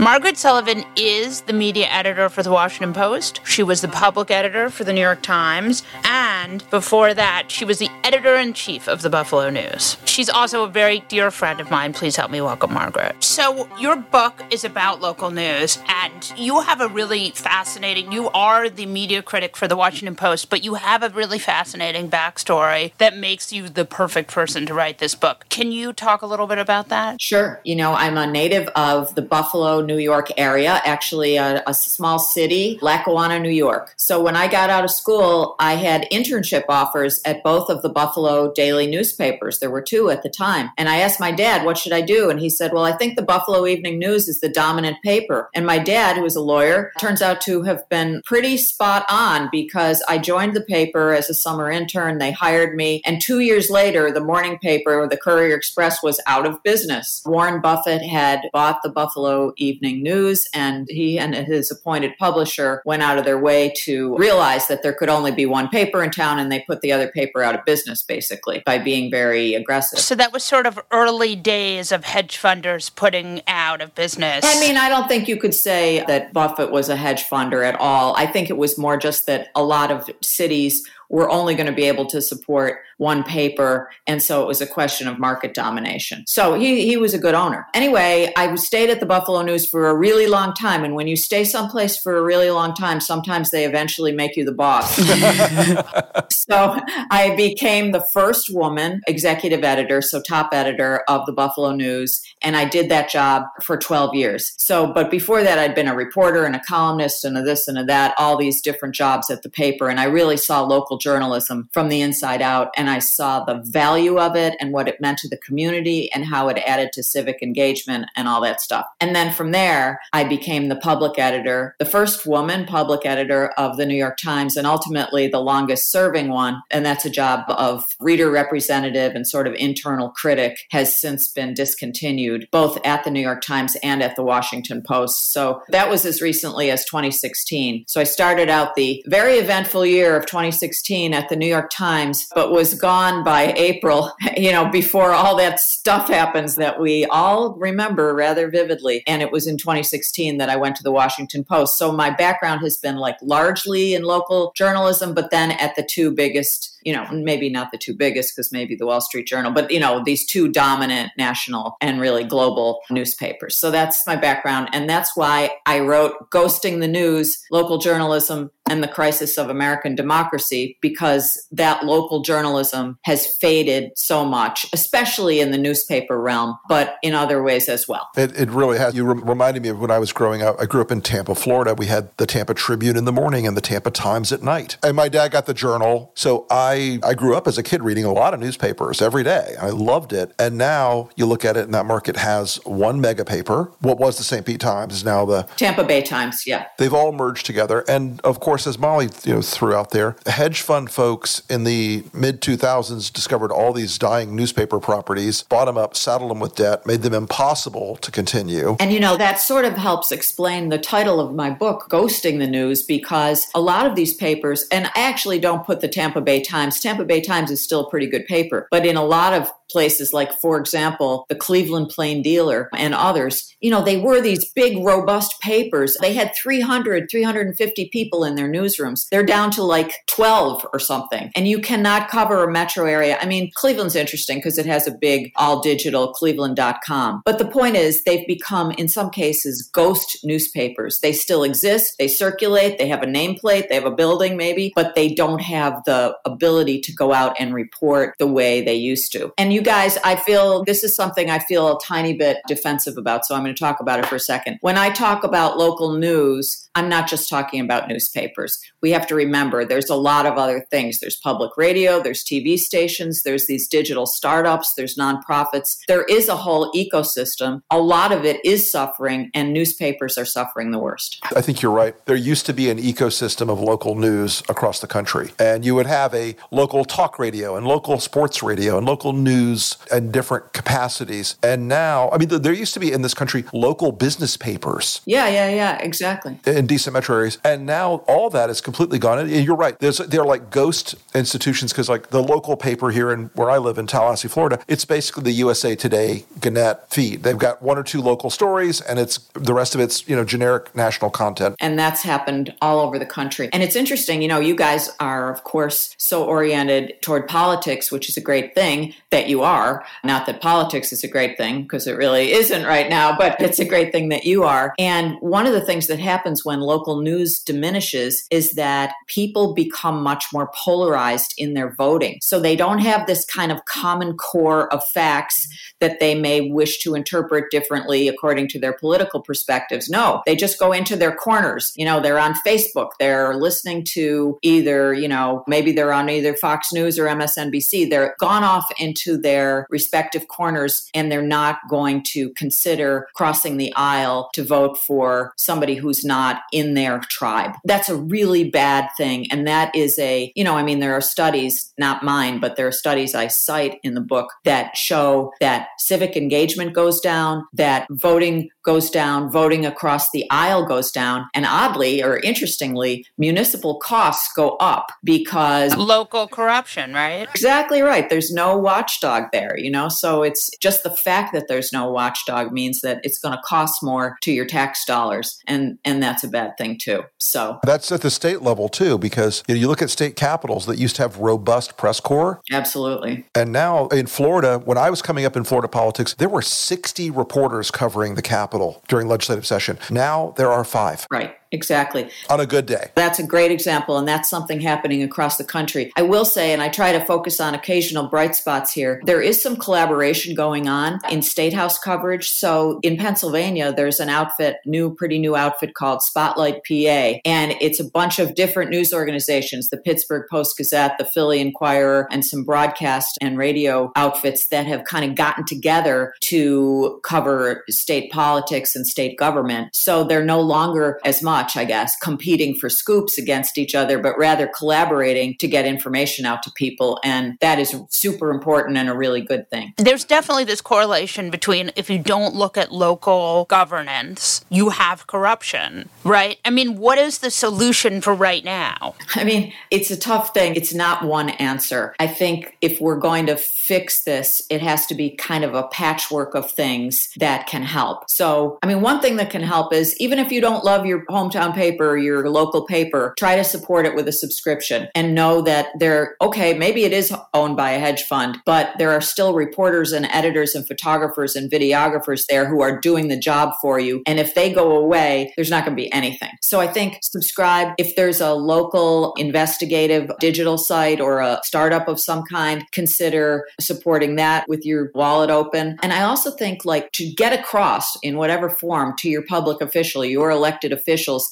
Margaret Sullivan is the media editor for the Washington Post. She was the public editor for the New York Times. And before that, she was the editor in chief of the Buffalo News. She's also a very dear friend of mine. Please help me welcome Margaret. So, your book is about local news, and you have a really fascinating, you are the media critic for the Washington Post, but you have a really fascinating backstory that makes you the perfect person to write this book. Can you talk a little bit about that? Sure. You know, I'm a native of the Buffalo, New York area, actually a, a, small city, Lackawanna, New York. So when I got out of school, I had internship offers at both of the Buffalo daily newspapers. There were two at the time. And I asked my dad, what should I do? And he said, well, I think the Buffalo Evening News is the dominant paper. And my dad, who was a lawyer, turns out to have been pretty spot on because I joined the paper as a summer intern. They hired me. And two years later, the morning paper, the Courier Express, was out of business. Warren Buffett had bought the Buffalo Evening Evening News, and he and his appointed publisher went out of their way to realize that there could only be one paper in town, and they put the other paper out of business basically by being very aggressive. So that was sort of early days of hedge funders putting out of business. I mean, I don't think you could say that Buffett was a hedge funder at all. I think it was more just that a lot of cities were only going to be able to support one paper. And so it was a question of market domination. So he, he was a good owner. Anyway, I stayed at the Buffalo News for a really long time. And when you stay someplace for a really long time, sometimes they eventually make you the boss. so I became the first woman executive editor, so top editor of the Buffalo News. And I did that job for 12 years. So, but before that, I'd been a reporter and a columnist and a this and a that, all these different jobs at the paper. And I really saw local journalism from the inside out. And I saw the value of it and what it meant to the community and how it added to civic engagement and all that stuff. And then from there, I became the public editor, the first woman public editor of the New York Times, and ultimately the longest serving one. And that's a job of reader representative and sort of internal critic, has since been discontinued both at the New York Times and at the Washington Post. So that was as recently as 2016. So I started out the very eventful year of 2016 at the New York Times, but was gone by April, you know, before all that stuff happens that we all remember rather vividly. And it was in 2016 that I went to the Washington Post. So my background has been like largely in local journalism, but then at the two biggest you know, maybe not the two biggest because maybe the Wall Street Journal, but, you know, these two dominant national and really global newspapers. So that's my background. And that's why I wrote Ghosting the News, Local Journalism and the Crisis of American Democracy, because that local journalism has faded so much, especially in the newspaper realm, but in other ways as well. It, it really has. You re- reminded me of when I was growing up. I grew up in Tampa, Florida. We had the Tampa Tribune in the morning and the Tampa Times at night. And my dad got the journal. So I I, I grew up as a kid reading a lot of newspapers every day. I loved it. And now you look at it and that market has one mega paper. What was the St. Pete Times is now the Tampa Bay Times. Yeah. They've all merged together. And of course, as Molly you know, threw out there, hedge fund folks in the mid 2000s discovered all these dying newspaper properties, bought them up, saddled them with debt, made them impossible to continue. And you know, that sort of helps explain the title of my book, Ghosting the News, because a lot of these papers, and I actually don't put the Tampa Bay Times, Tampa Bay Times is still a pretty good paper, but in a lot of places like for example the cleveland plain dealer and others you know they were these big robust papers. They had 300 350 people in their newsrooms. They're down to like 12 or something and you cannot cover a metro area. I mean cleveland's interesting because it has a big all digital cleveland.com but the point is they've become in some cases ghost newspapers. They still exist. They circulate. They have a nameplate. They have a building maybe but they don't have the ability to go out and report the way they used to and you you guys, I feel this is something I feel a tiny bit defensive about. So I'm going to talk about it for a second. When I talk about local news, I'm not just talking about newspapers. We have to remember there's a lot of other things. There's public radio, there's TV stations, there's these digital startups, there's nonprofits. There is a whole ecosystem. A lot of it is suffering, and newspapers are suffering the worst. I think you're right. There used to be an ecosystem of local news across the country, and you would have a local talk radio and local sports radio and local news and different capacities. And now, I mean, there used to be in this country local business papers. Yeah, yeah, yeah, exactly. In decent metro areas. And now all that is completely gone. And you're right. There's, they're like ghost institutions because, like, the local paper here in where I live in Tallahassee, Florida, it's basically the USA Today Gannett feed. They've got one or two local stories, and it's the rest of it's, you know, generic national content. And that's happened all over the country. And it's interesting, you know, you guys are, of course, so oriented toward politics, which is a great thing that you are. Not that politics is a great thing, because it really isn't right now, but it's a great thing that you are. And one of the things that happens when local news diminishes is that people become much more polarized in their voting. So they don't have this kind of common core of facts that they may wish to interpret differently according to their political perspectives. No, they just go into their corners. You know, they're on Facebook, they're listening to either, you know, maybe they're on either Fox News or MSNBC. They're gone off into their respective corners and they're not going to consider crossing the aisle to vote for somebody who's not in their tribe. That's a really bad thing. And that is a, you know, I mean, there are studies, not mine, but there are studies I cite in the book that show that civic engagement goes down, that voting goes down, voting across the aisle goes down. And oddly or interestingly, municipal costs go up because local corruption, right? Exactly right. There's no watchdog there, you know? So it's just the fact that there's no watchdog means that it's going to cost more to your tax dollars. And, and that's a bad thing too. So that's at the state level too, because you, know, you look at state capitals that used to have robust press corps. Absolutely. And now in Florida, when I was coming up in Florida politics, there were 60 reporters covering the Capitol during legislative session. Now there are five. Right. Exactly. On a good day. That's a great example, and that's something happening across the country. I will say, and I try to focus on occasional bright spots here, there is some collaboration going on in state house coverage. So in Pennsylvania, there's an outfit, new, pretty new outfit called Spotlight PA, and it's a bunch of different news organizations the Pittsburgh Post Gazette, the Philly Inquirer, and some broadcast and radio outfits that have kind of gotten together to cover state politics and state government. So they're no longer as much much, I guess, competing for scoops against each other, but rather collaborating to get information out to people. And that is super important and a really good thing. There's definitely this correlation between if you don't look at local governance, you have corruption, right? I mean, what is the solution for right now? I mean, it's a tough thing. It's not one answer. I think if we're going to fix this, it has to be kind of a patchwork of things that can help. So, I mean, one thing that can help is even if you don't love your home hometown paper, your local paper, try to support it with a subscription and know that they're okay, maybe it is owned by a hedge fund, but there are still reporters and editors and photographers and videographers there who are doing the job for you. And if they go away, there's not going to be anything. So I think subscribe. If there's a local investigative digital site or a startup of some kind, consider supporting that with your wallet open. And I also think like to get across in whatever form to your public official, your elected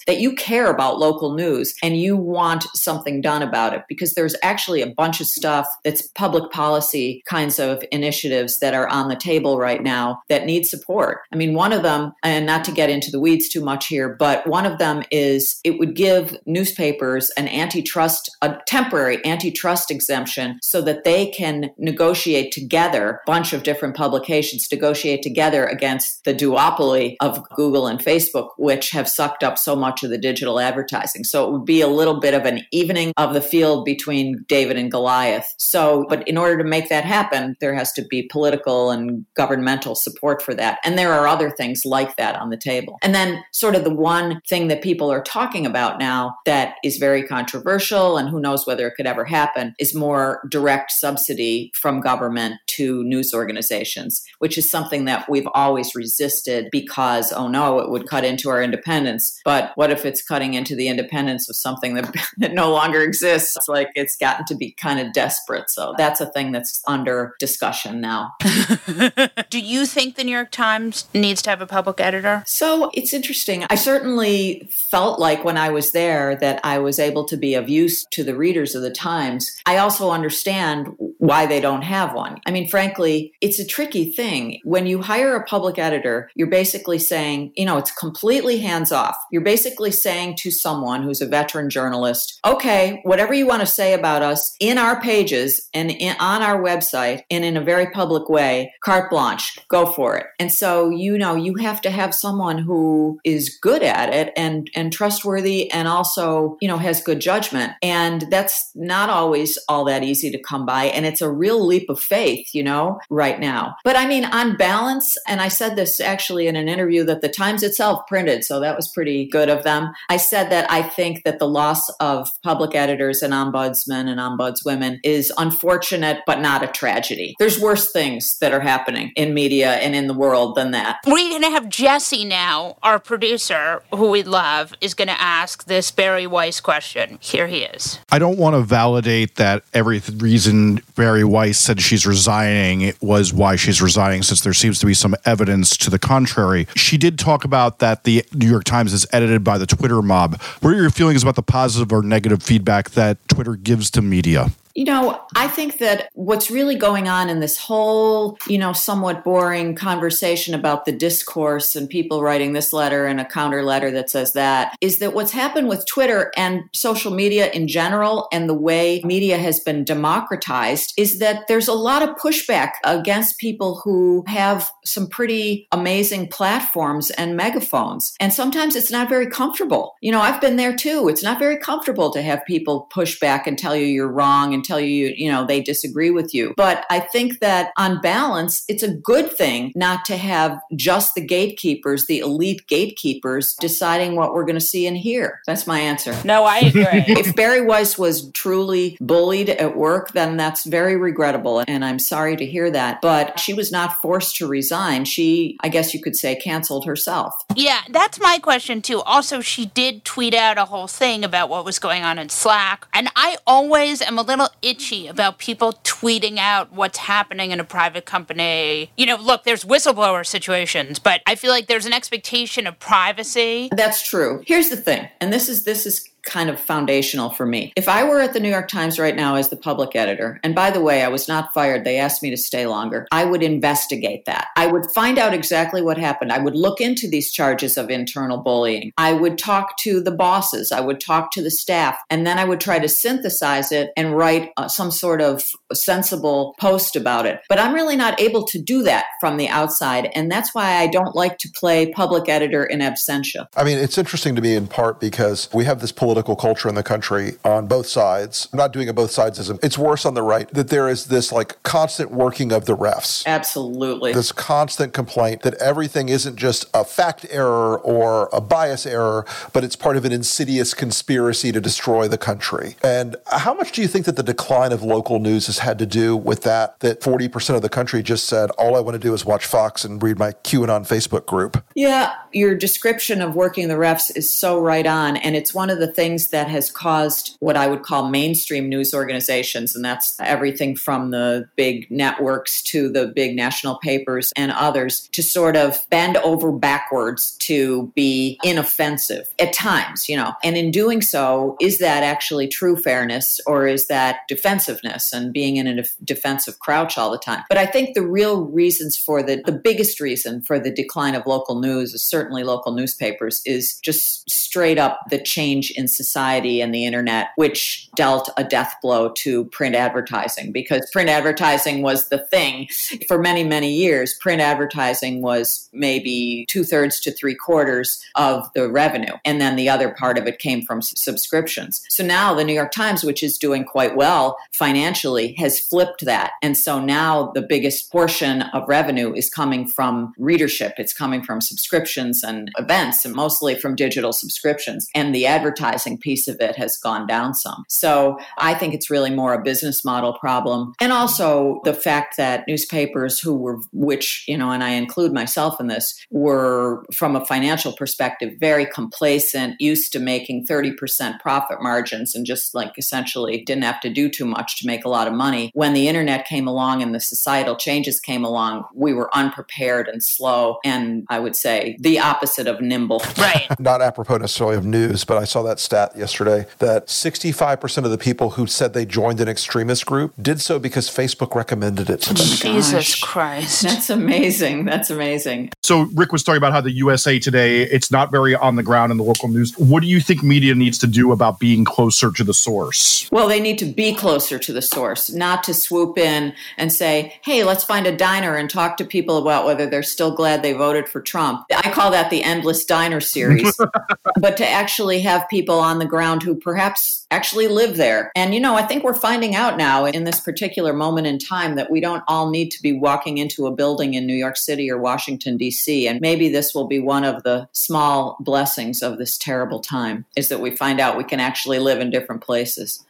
that you care about local news and you want something done about it because there's actually a bunch of stuff that's public policy kinds of initiatives that are on the table right now that need support. I mean, one of them, and not to get into the weeds too much here, but one of them is it would give newspapers an antitrust, a temporary antitrust exemption so that they can negotiate together, bunch of different publications negotiate together against the duopoly of Google and Facebook, which have sucked up so much of the digital advertising. So it would be a little bit of an evening of the field between David and Goliath. So, but in order to make that happen, there has to be political and governmental support for that. And there are other things like that on the table. And then, sort of, the one thing that people are talking about now that is very controversial and who knows whether it could ever happen is more direct subsidy from government to news organizations, which is something that we've always resisted because, oh no, it would cut into our independence. But what if it's cutting into the independence of something that, that no longer exists? It's like it's gotten to be kind of desperate. So that's a thing that's under discussion now. Do you think the New York Times needs to have a public editor? So it's interesting. I certainly felt like when I was there that I was able to be of use to the readers of the Times. I also understand why they don't have one. I mean, frankly, it's a tricky thing. When you hire a public editor, you're basically saying, you know, it's completely hands off. You're basically saying to someone who's a veteran journalist, okay, whatever you want to say about us in our pages and in, on our website and in a very public way, carte blanche, go for it. And so, you know, you have to have someone who is good at it and, and trustworthy and also, you know, has good judgment. And that's not always all that easy to come by. And it's a real leap of faith, you know, right now. But I mean, on balance, and I said this actually in an interview that the Times itself printed, so that was pretty good of them. I said that I think that the loss of public editors and ombudsmen and ombudswomen is unfortunate, but not a tragedy. There's worse things that are happening in media and in the world than that. We're going to have Jesse now, our producer, who we love, is going to ask this Bari Weiss question. Here he is. I don't want to validate that every reason Bari Weiss said she's resigning was why she's resigning, since there seems to be some evidence to the contrary. She did talk about that the New York Times is edited by the Twitter mob. What are your feelings about the positive or negative feedback that Twitter gives to media? You know, I think that what's really going on in this whole, you know, somewhat boring conversation about the discourse and people writing this letter and a counter letter that says that is that what's happened with Twitter and social media in general and the way media has been democratized is that there's a lot of pushback against people who have some pretty amazing platforms and megaphones. And sometimes it's not very comfortable. You know, I've been there too. It's not very comfortable to have people push back and tell you you're wrong and tell you, you know, they disagree with you. But I think that on balance, it's a good thing not to have just the gatekeepers, the elite gatekeepers, deciding what we're going to see and hear. That's my answer. No, I agree. if Bari Weiss was truly bullied at work, then that's very regrettable. And I'm sorry to hear that. But she was not forced to resign. She, I guess you could say, canceled herself. Yeah, that's my question too. Also, she did tweet out a whole thing about what was going on in Slack. And I always am a little itchy about people tweeting out what's happening in a private company. You know, look, there's whistleblower situations, but I feel like there's an expectation of privacy. That's true. Here's the thing, and this is this is kind of foundational for me. If I were at the New York Times right now as the public editor, and by the way, I was not fired, they asked me to stay longer, I would investigate that. I would find out exactly what happened. I would look into these charges of internal bullying. I would talk to the bosses, I would talk to the staff, and then I would try to synthesize it and write uh, some sort of sensible post about it. But I'm really not able to do that from the outside, and that's why I don't like to play public editor in absentia. I mean, it's interesting to me in part because we have this political culture in the country on both sides. I'm not doing a both sidesism. It's worse on the right that there is this like constant working of the refs. Absolutely. This constant complaint that everything isn't just a fact error or a bias error, but it's part of an insidious conspiracy to destroy the country. And how much do you think that the decline of local news has had to do with that? That 40% of the country just said, all I want to do is watch Fox and read my QAnon Facebook group? Yeah, your description of working the refs is so right on. And it's one of the things that has caused what I would call mainstream news organizations. And that's everything from the big networks to the big national papers and others to sort of bend over backwards to be inoffensive at times, you know. And in doing so, is that actually true fairness or is that defensiveness and being in a defensive crouch all the time? But I think the real reasons for the, the biggest reason for the decline of local news is certainly local newspapers is just straight up the change in society and the internet, which dealt a death blow to print advertising because print advertising was the thing for many, many years. Print advertising was maybe two thirds to three quarters of the revenue. And then the other part of it came from subscriptions. So now the New York Times, which is doing quite well financially, has flipped that. And so now the biggest portion of revenue is coming from readership, it's coming from subscriptions and events, and mostly from digital subscriptions. And the advertising piece of it has gone down some. So I think it's really more a business model problem. And also the fact that newspapers who were, which, you know, and I include myself in this, were from a financial perspective very complacent, used to making 30% profit margins and just like essentially didn't have to do too much to make a lot of money. When the internet came along and the societal changes came along, we were unprepared and slow. And I would say the opposite of nimble. Right. Not apropos necessarily of news, but I saw that stat yesterday that 65% of the people who said they joined an extremist group did so because Facebook recommended it to them. Jesus Christ. That's amazing. That's amazing. So Rick was talking about how the USA Today it's not very on the ground in the local news. What do you think media needs to do about being closer to the source? Well, they need to be closer to the source, not to swoop in and say, "Hey, let's find a diner and talk to people about whether they're still glad they voted for Trump." I call that the endless diner series. but to actually have people on the ground who perhaps actually live there. And you know, I think we're finding out now in this particular moment in time that we don't all need to be walking into a building in New York City or Washington D.C. and maybe this will be one of the small blessings of this terrible time is that we find out we can actually live in different places.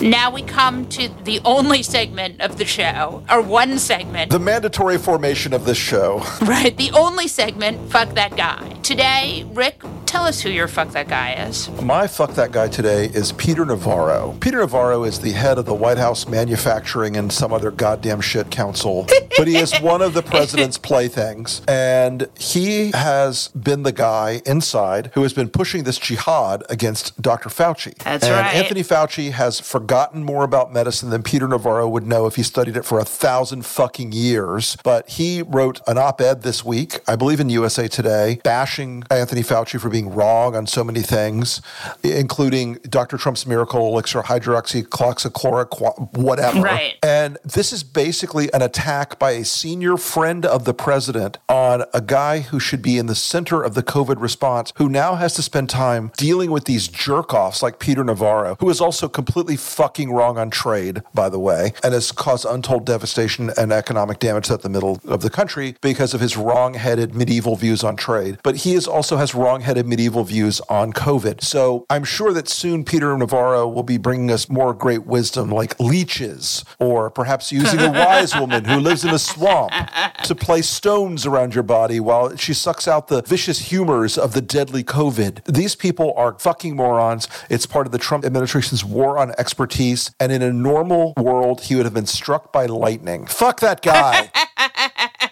Now we come to the only segment of the show, or one segment. The mandatory formation of this show. Right, the only segment, Fuck That Guy. Today, Rick, tell us who your Fuck That Guy is. My fuck that guy today is Peter Navarro. Peter Navarro is the head of the White House Manufacturing and some other goddamn shit council, but he is one of the president's playthings. And he has been the guy inside who has been pushing this jihad against Dr. Fauci. That's and right. Anthony Fauci has forgotten more about medicine than Peter Navarro would know if he studied it for a thousand fucking years. But he wrote an op ed this week, I believe in USA Today, bashing Anthony Fauci for being wrong on so many things, including Dr. Trump's miracle elixir, hydroxychloroquine, whatever. Right. And this is basically an attack by a senior friend of the president on a guy who should be in the center of the COVID response, who now has to spend time dealing with these jerk offs like Peter Navarro, who is also completely fucking wrong on trade, by the way, and has caused untold devastation and economic damage at the middle of the country because of his wrong headed medieval views on trade. But he is also has wrong headed medieval views on COVID. So I'm sure that soon Peter Navarro will be bringing us more great wisdom like leeches, or perhaps using a wise woman who lives in a swamp to place stones around your body while she sucks out the vicious humors of the deadly COVID. These people are fucking morons. It's part of the Trump administration's war on expertise. And in a normal world, he would have been struck by lightning. Fuck that guy.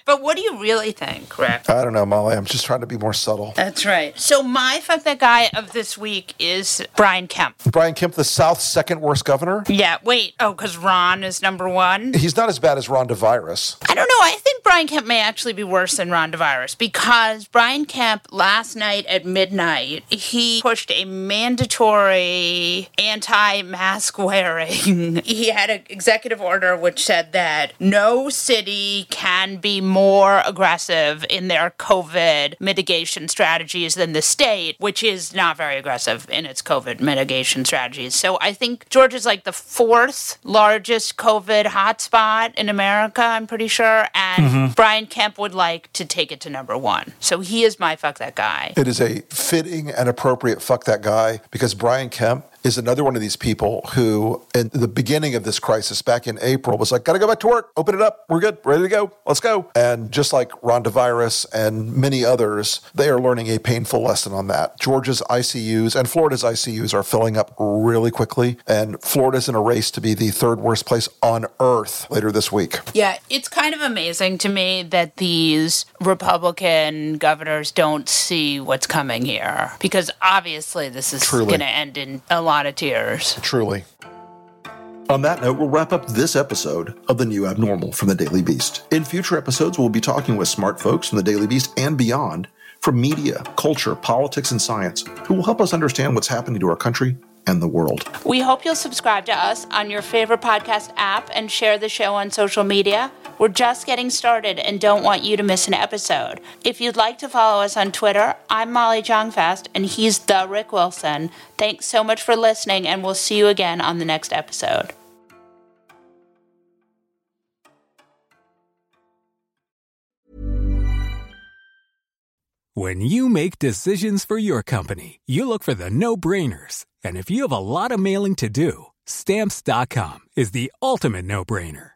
But what do you really think, Rick? I don't know, Molly. I'm just trying to be more subtle. That's right. So my Fuck That Guy of this week is Brian Kemp. Brian Kemp, the South's second worst governor. Yeah, wait. Oh, because Ron is number one? He's not as bad as Ron DeVirus. I don't know. I think Brian Kemp may actually be worse than Ron DeVirus because Brian Kemp last night at midnight he pushed a mandatory anti-mask wearing. he had an executive order which said that no city can be more aggressive in their COVID mitigation strategies than the state, which is not very aggressive in its COVID mitigation strategies. So I think Georgia's like the fourth largest COVID hotspot in America. I'm pretty sure, and mm-hmm. Brian Kemp would like to take it to number one. So he is my fuck that guy. It is a fitting and appropriate fuck that guy because Brian Kemp is another one of these people who, in the beginning of this crisis back in April, was like, "Got to go back to work. Open it up. We're good. Ready to go. Let's go." And just like Ron DeVirus and many others, they are learning a painful lesson on that. Georgia's ICUs and Florida's ICUs are filling up really quickly, and Florida's in a race to be the third worst place on earth later this week. Yeah, it's kind of amazing to me that these Republican governors don't see what's coming here because obviously this is going to end in a lot of tears. Truly. On that note, we'll wrap up this episode of The New Abnormal from the Daily Beast. In future episodes, we'll be talking with smart folks from the Daily Beast and beyond from media, culture, politics, and science who will help us understand what's happening to our country and the world. We hope you'll subscribe to us on your favorite podcast app and share the show on social media. We're just getting started and don't want you to miss an episode. If you'd like to follow us on Twitter, I'm Molly Jong-Fast and he's the Rick Wilson. Thanks so much for listening, and we'll see you again on the next episode. When you make decisions for your company, you look for the no brainers. And if you have a lot of mailing to do, stamps.com is the ultimate no brainer.